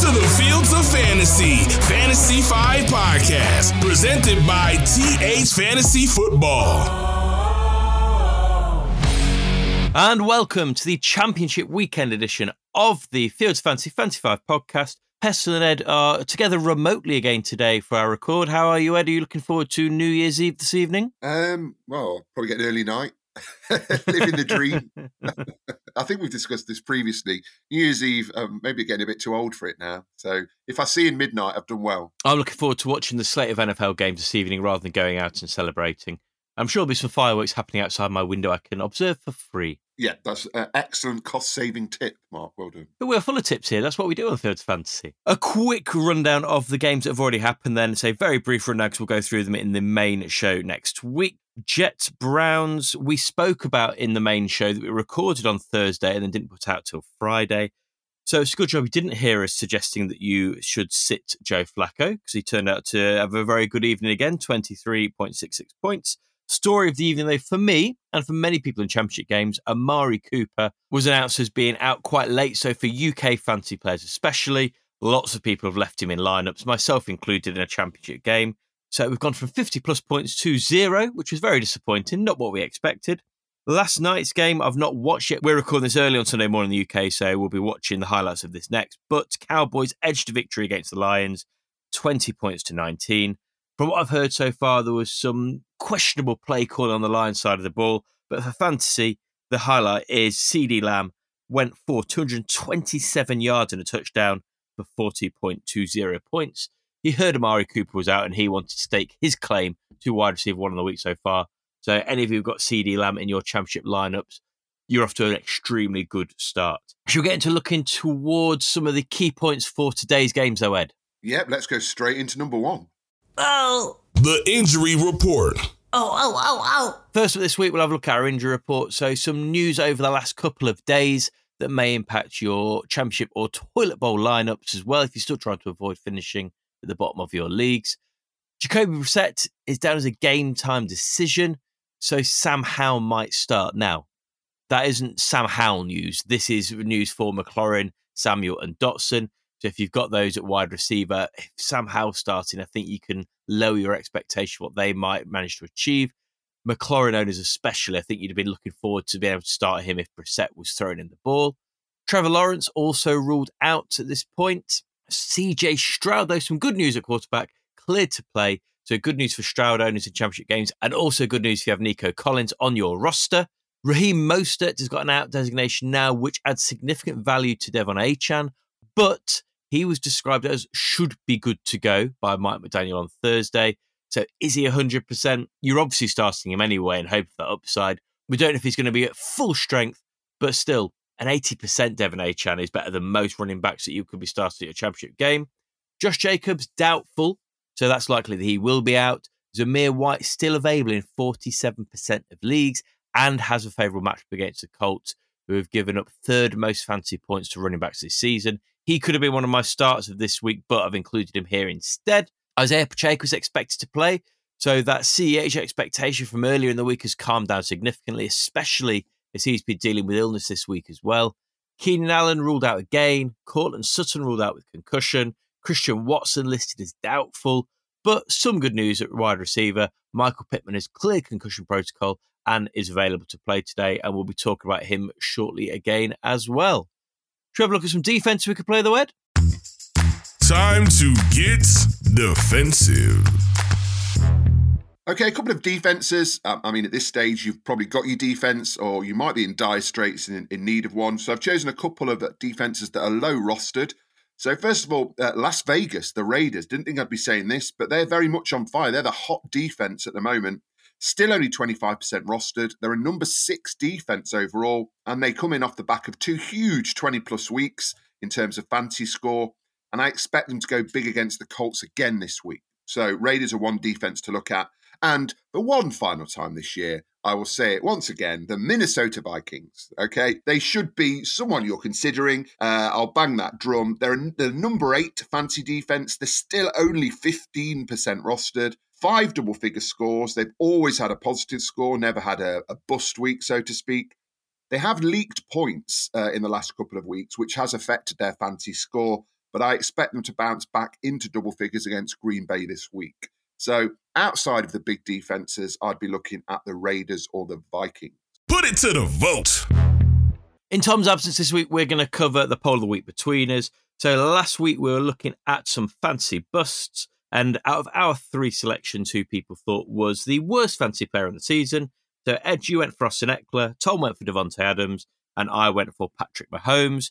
to the Fields of Fantasy, Fantasy 5 podcast, presented by TH Fantasy Football. And welcome to the Championship Weekend edition of the Fields of Fantasy Fantasy 5 podcast. Pestell and Ed are together remotely again today for our record. How are you, Ed? Are you looking forward to New Year's Eve this evening? Um, well, probably get an early night. Living the dream. I think we've discussed this previously. New Year's Eve, um, maybe getting a bit too old for it now. So if I see in midnight, I've done well. I'm looking forward to watching the slate of NFL games this evening rather than going out and celebrating. I'm sure there'll be some fireworks happening outside my window I can observe for free. Yeah, that's an excellent cost saving tip, Mark. Well done. But we're full of tips here. That's what we do on Fields Fantasy. A quick rundown of the games that have already happened, then. Say very brief rundown because we'll go through them in the main show next week. Jets Browns, we spoke about in the main show that we recorded on Thursday and then didn't put out till Friday. So it's a good job you didn't hear us suggesting that you should sit Joe Flacco because he turned out to have a very good evening again 23.66 points. Story of the evening, though, for me and for many people in championship games, Amari Cooper was announced as being out quite late. So for UK fantasy players, especially, lots of people have left him in lineups, myself included, in a championship game. So we've gone from 50 plus points to zero, which was very disappointing, not what we expected. Last night's game, I've not watched it. We're recording this early on Sunday morning in the UK, so we'll be watching the highlights of this next. But Cowboys edged a victory against the Lions, 20 points to 19. From what I've heard so far, there was some questionable play call on the Lions side of the ball. But for fantasy, the highlight is CeeDee Lamb went for 227 yards and a touchdown for 40.20 points. He heard Amari Cooper was out and he wanted to stake his claim to wide receiver one of the week so far. So, any of you who've got CeeDee Lamb in your championship lineups, you're off to an extremely good start. Should we get into looking towards some of the key points for today's games, though, Ed? Yep, let's go straight into number one. Oh, The injury report. oh, oh, oh, oh. First, this week, we'll have a look at our injury report. So, some news over the last couple of days that may impact your championship or toilet bowl lineups as well if you're still trying to avoid finishing at the bottom of your leagues. Jacoby Brissett is down as a game time decision, so Sam Howell might start. Now, that isn't Sam Howell news. This is news for McLaurin, Samuel, and Dotson. So if you've got those at wide receiver, if Sam Howell starting, I think you can lower your expectation what they might manage to achieve. McLaurin owners especially, I think you'd have been looking forward to being able to start him if Brissett was throwing in the ball. Trevor Lawrence also ruled out at this point. CJ Stroud, though, some good news at quarterback, cleared to play. So good news for Stroud owners in championship games, and also good news if you have Nico Collins on your roster. Raheem Mostert has got an out designation now, which adds significant value to De'Von Achane, but he was described as should be good to go by Mike McDaniel on Thursday. So is he 100%? You're obviously starting him anyway and hope for that upside. We don't know if he's going to be at full strength, but still, an 80% De'Von Achane is better than most running backs that you could be starting at your championship game. Josh Jacobs, doubtful, so that's likely that he will be out. Zamir White still available in 47% of leagues and has a favourable matchup against the Colts, who have given up third most fantasy points to running backs this season. He could have been one of my starts of this week, but I've included him here instead. Isaiah Pacheco is expected to play, so that CEH expectation from earlier in the week has calmed down significantly, especially as he's been dealing with illness this week as well. Keenan Allen ruled out again. Courtland Sutton ruled out with concussion. Christian Watson listed as doubtful. But some good news at wide receiver. Michael Pittman has cleared concussion protocol and is available to play today. And we'll be talking about him shortly again as well. Should we have a look at some defense we could play, the Ed? Time to get defensive. Okay, a couple of defenses. Um, I mean, at this stage, you've probably got your defense, or you might be in dire straits and in, in need of one. So I've chosen a couple of uh, defenses that are low rostered. So first of all, uh, Las Vegas, the Raiders. Didn't think I'd be saying this, but they're very much on fire. They're the hot defense at the moment. Still only 25% rostered. They're a number six defense overall, and they come in off the back of two huge 20 plus weeks in terms of fantasy score. And I expect them to go big against the Colts again this week. So Raiders are one defense to look at. And for one final time this year, I will say it once again the Minnesota Vikings. Okay. They should be someone you're considering. Uh, I'll bang that drum. They're the number eight fancy defense. They're still only 15% rostered. Five double figure scores. They've always had a positive score, never had a, a bust week, so to speak. They have leaked points uh, in the last couple of weeks, which has affected their fancy score. but I expect them to bounce back into double figures against Green Bay this week. So outside of the big defenses, I'd be looking at the Raiders or the Vikings. Put it to the vote. In Tom's absence this week, we're going to cover the poll of the week between us. So last week we were looking at some fancy busts, and out of our three selections, who people thought was the worst fancy player in the season. So Ed, you went for Austin Ekeler, Tom went for Davante Adams, and I went for Patrick Mahomes.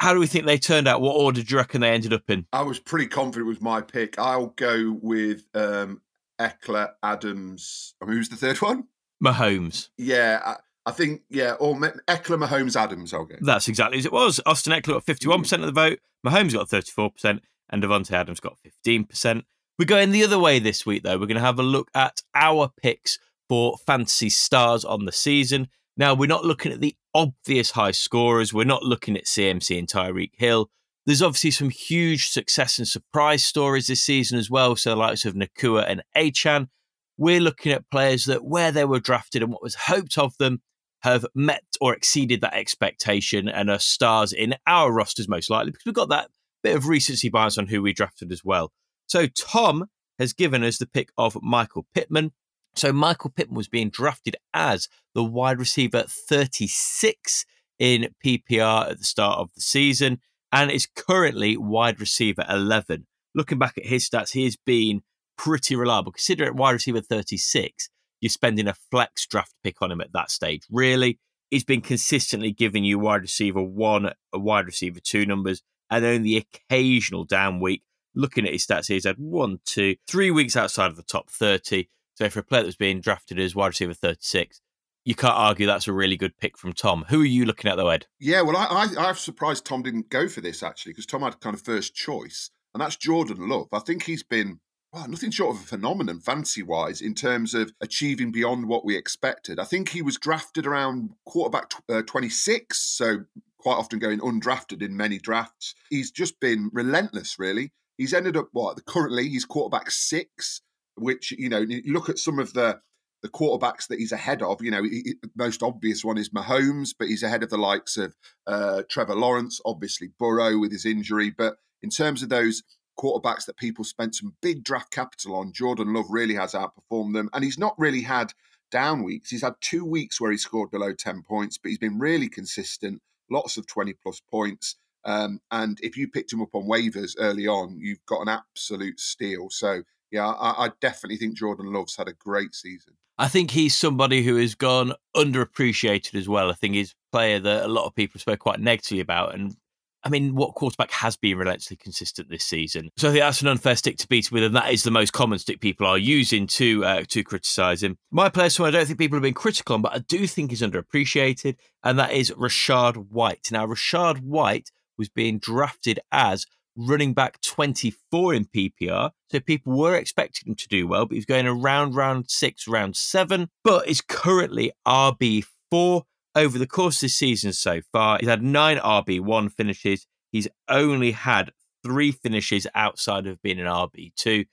How do we think they turned out? What order do you reckon they ended up in? I was pretty confident with my pick. I'll go with um, Ekeler, Adams. I mean, who's the third one? Mahomes. Yeah, I, I think yeah, or Ekeler, Mahomes, Adams. I'll go. That's exactly as it was. Austin Ekeler got fifty-one percent of the vote. Mahomes got thirty-four percent, and Davante Adams got fifteen percent. We're going the other way this week, though. We're going to have a look at our picks for fantasy stars on the season. Now, we're not looking at the obvious high scorers. We're not looking at CMC and Tyreek Hill. There's obviously some huge success and surprise stories this season as well. So, the likes of Nacua and Achane. We're looking at players that where they were drafted and what was hoped of them have met or exceeded that expectation and are stars in our rosters most likely because we've got that bit of recency bias on who we drafted as well. So Tom has given us the pick of Michael Pittman. So Michael Pittman was being drafted as the wide receiver 36 in PPR at the start of the season and is currently wide receiver 11. Looking back at his stats, he has been pretty reliable. Consider it wide receiver 36. You're spending a flex draft pick on him at that stage. Really, he's been consistently giving you wide receiver one, a wide receiver two numbers, and only the occasional down week. Looking at his stats, he's had one, two, three weeks outside of the top 30. So for a player that's being drafted as wide receiver 36, you can't argue that's a really good pick from Tom. Who are you looking at, though, Ed? Yeah, well, I, I, I'm surprised Tom didn't go for this actually, because Tom had kind of first choice, and that's Jordan Love. I think he's been well, nothing short of a phenomenon fancy wise in terms of achieving beyond what we expected. I think he was drafted around quarterback uh, 26, so quite often going undrafted in many drafts. He's just been relentless, really. He's ended up what currently he's quarterback six, which you know look at some of the the quarterbacks that he's ahead of. You know, he, most obvious one is Mahomes, but he's ahead of the likes of uh, Trevor Lawrence, obviously Burrow with his injury. But in terms of those quarterbacks that people spent some big draft capital on, Jordan Love really has outperformed them, and he's not really had down weeks. He's had two weeks where he scored below ten points, but he's been really consistent. Lots of twenty plus points. Um, and if you picked him up on waivers early on, you've got an absolute steal. So, yeah, I, I definitely think Jordan Love's had a great season. I think he's somebody who has gone underappreciated as well. I think he's a player that a lot of people spoke quite negatively about. And I mean, what quarterback has been relentlessly consistent this season? So I think that's an unfair stick to beat with, and that is the most common stick people are using to uh, to criticise him. My player, so I don't think people have been critical on, but I do think he's underappreciated, and that is Rachaad White. Now, Rachaad White was being drafted as running back 24 in PPR. So people were expecting him to do well, but he's going around round six, round seven, but is currently RB4 over the course of the season so far. He's had nine RB1 finishes. He's only had three finishes outside of being an RB2.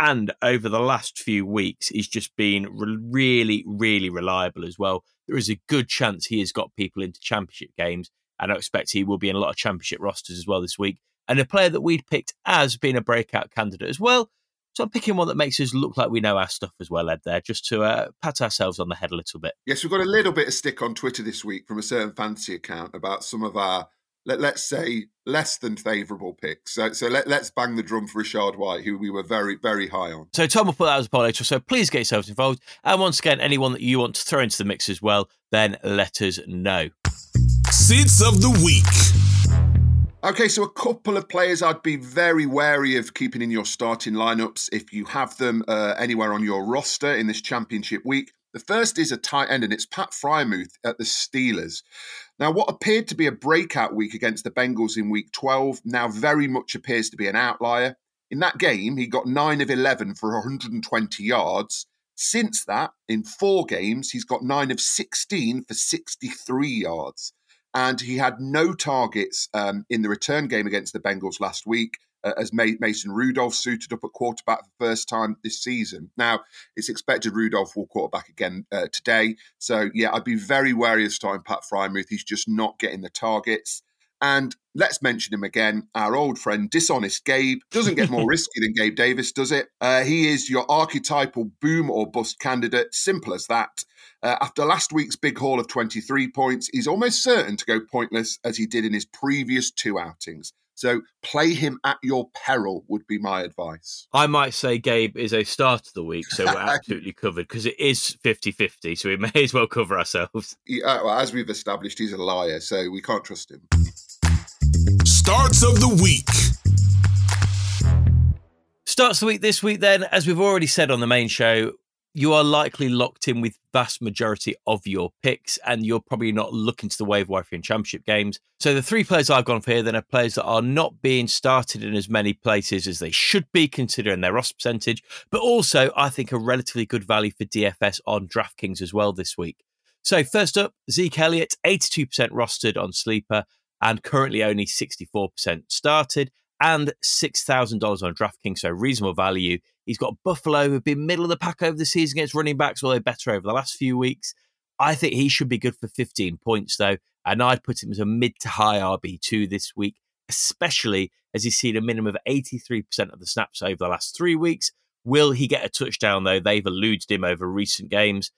And over the last few weeks, he's just been re- really, really reliable as well. There is a good chance he has got people into championship games and I expect he will be in a lot of championship rosters as well this week. And a player that we'd picked as being a breakout candidate as well. So I'm picking one that makes us look like we know our stuff as well, Ed, there, just to uh, pat ourselves on the head a little bit. Yes, we've got a little bit of stick on Twitter this week from a certain fancy account about some of our, let, us say, less than favourable picks. So, so let, us bang the drum for Rachaad White, who we were very, very high on. So Tom will put that as a poll later. So please get yourselves involved. And once again, anyone that you want to throw into the mix as well, then let us know. Seats of the week. Okay, so a couple of players I'd be very wary of keeping in your starting lineups if you have them uh, anywhere on your roster in this championship week. The first is a tight end, and it's Pat Freiermuth at the Steelers. Now, what appeared to be a breakout week against the Bengals in week 12 now very much appears to be an outlier. In that game, he got 9 of 11 for 120 yards. Since that, in four games, he's got 9 of 16 for 63 yards and he had no targets um, in the return game against the Bengals last week. Uh, as Mason Rudolph suited up at quarterback for the first time this season. Now, it's expected Rudolph will quarterback again uh, today. So, yeah, I'd be very wary of starting Pat Freiermuth. He's just not getting the targets. And let's mention him again. Our old friend, Dishonest Gabe, doesn't get more risky than Gabe Davis, does it? Uh, he is your archetypal boom or bust candidate. Simple as that. Uh, after last week's big haul of 23 points, he's almost certain to go pointless as he did in his previous two outings. So play him at your peril would be my advice. I might say Gabe is a start of the week, so we're absolutely covered because it is 50 50, so we may as well cover ourselves. Yeah, well, as we've established, he's a liar, so we can't trust him. Starts of the week. Starts the week this week, then, as we've already said on the main show, you are likely locked in with vast majority of your picks, and you're probably not looking to the waiver wire in championship games. So the three players I've gone for here then are players that are not being started in as many places as they should be, considering their roster percentage, but also I think a relatively good value for DFS on DraftKings as well this week. So first up, Zeke Elliott, 82% rostered on Sleeper and currently only 64% started and $6,000 on DraftKings, so reasonable value. He's got Buffalo, who've been middle of the pack over the season against running backs, although better over the last few weeks. I think he should be good for 15 points, though, and I'd put him as a mid to high RB2 this week, especially as he's seen a minimum of 83% of the snaps over the last three weeks. Will he get a touchdown, though? They've eluded him over recent games.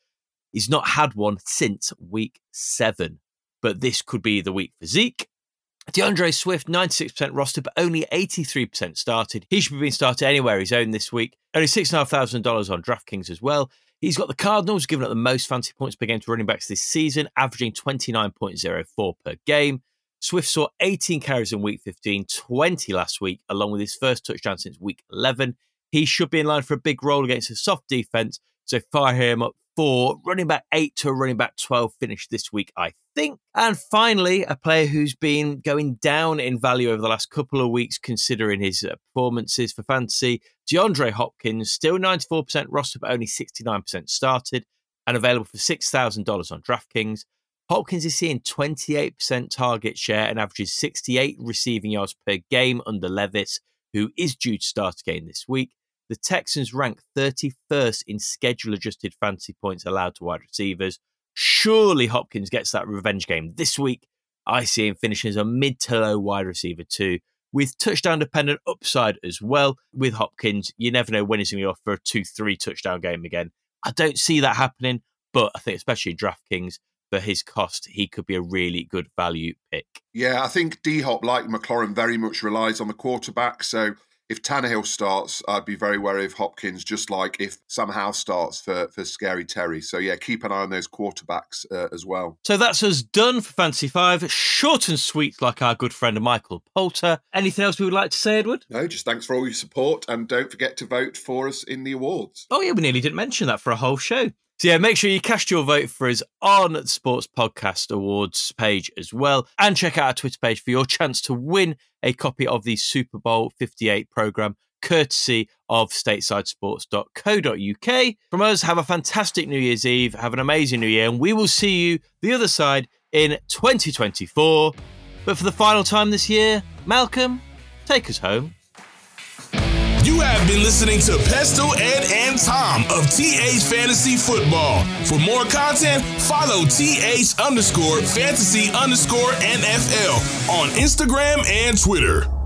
He's not had one since week seven, but this could be the week for Zeke. D'Andre Swift, 96% roster, but only 83% started. He should be being started anywhere he's owned this week. Only $6,500 on DraftKings as well. He's got the Cardinals giving up the most fancy points per game to running backs this season, averaging 29.04 per game. Swift saw 18 carries in week 15, 20 last week, along with his first touchdown since week 11. He should be in line for a big role against a soft defense, so fire him up for running back 8 to a running back 12 finish this week, I think. And finally, a player who's been going down in value over the last couple of weeks, considering his uh, performances for fantasy. DeAndre Hopkins, still 94% roster, but only 69% started and available for $6,000 on DraftKings. Hopkins is seeing 28% target share and averages 68 receiving yards per game under Levis, who is due to start again this week. The Texans rank 31st in schedule adjusted fantasy points allowed to wide receivers. Surely Hopkins gets that revenge game this week. I see him finishing as a mid to low wide receiver too, with touchdown dependent upside as well. With Hopkins, you never know when he's going to be off for a 2 3 touchdown game again. I don't see that happening, but I think, especially DraftKings, for his cost, he could be a really good value pick. Yeah, I think D Hop, like McLaurin, very much relies on the quarterback. So if Tannehill starts, I'd be very wary of Hopkins, just like if Sam Howell starts for, for Scary Terry. So, yeah, keep an eye on those quarterbacks uh, as well. So that's us done for Fantasy Five. Short and sweet, like our good friend Michael Poulter. Anything else we would like to say, Edward? No, just thanks for all your support and don't forget to vote for us in the awards. Oh, yeah, we nearly didn't mention that for a whole show. So yeah, make sure you cast your vote for us on the Sports Podcast Awards page as well. And check out our Twitter page for your chance to win a copy of the Super Bowl 58 program, courtesy of statesidesports.co.uk. From us, have a fantastic New Year's Eve, have an amazing New Year, and we will see you the other side in 2024. But for the final time this year, Malcolm, take us home. You have been listening to Pestell, Ed, and Tom of TH Fantasy Football. For more content, follow TH underscore fantasy underscore NFL on Instagram and Twitter.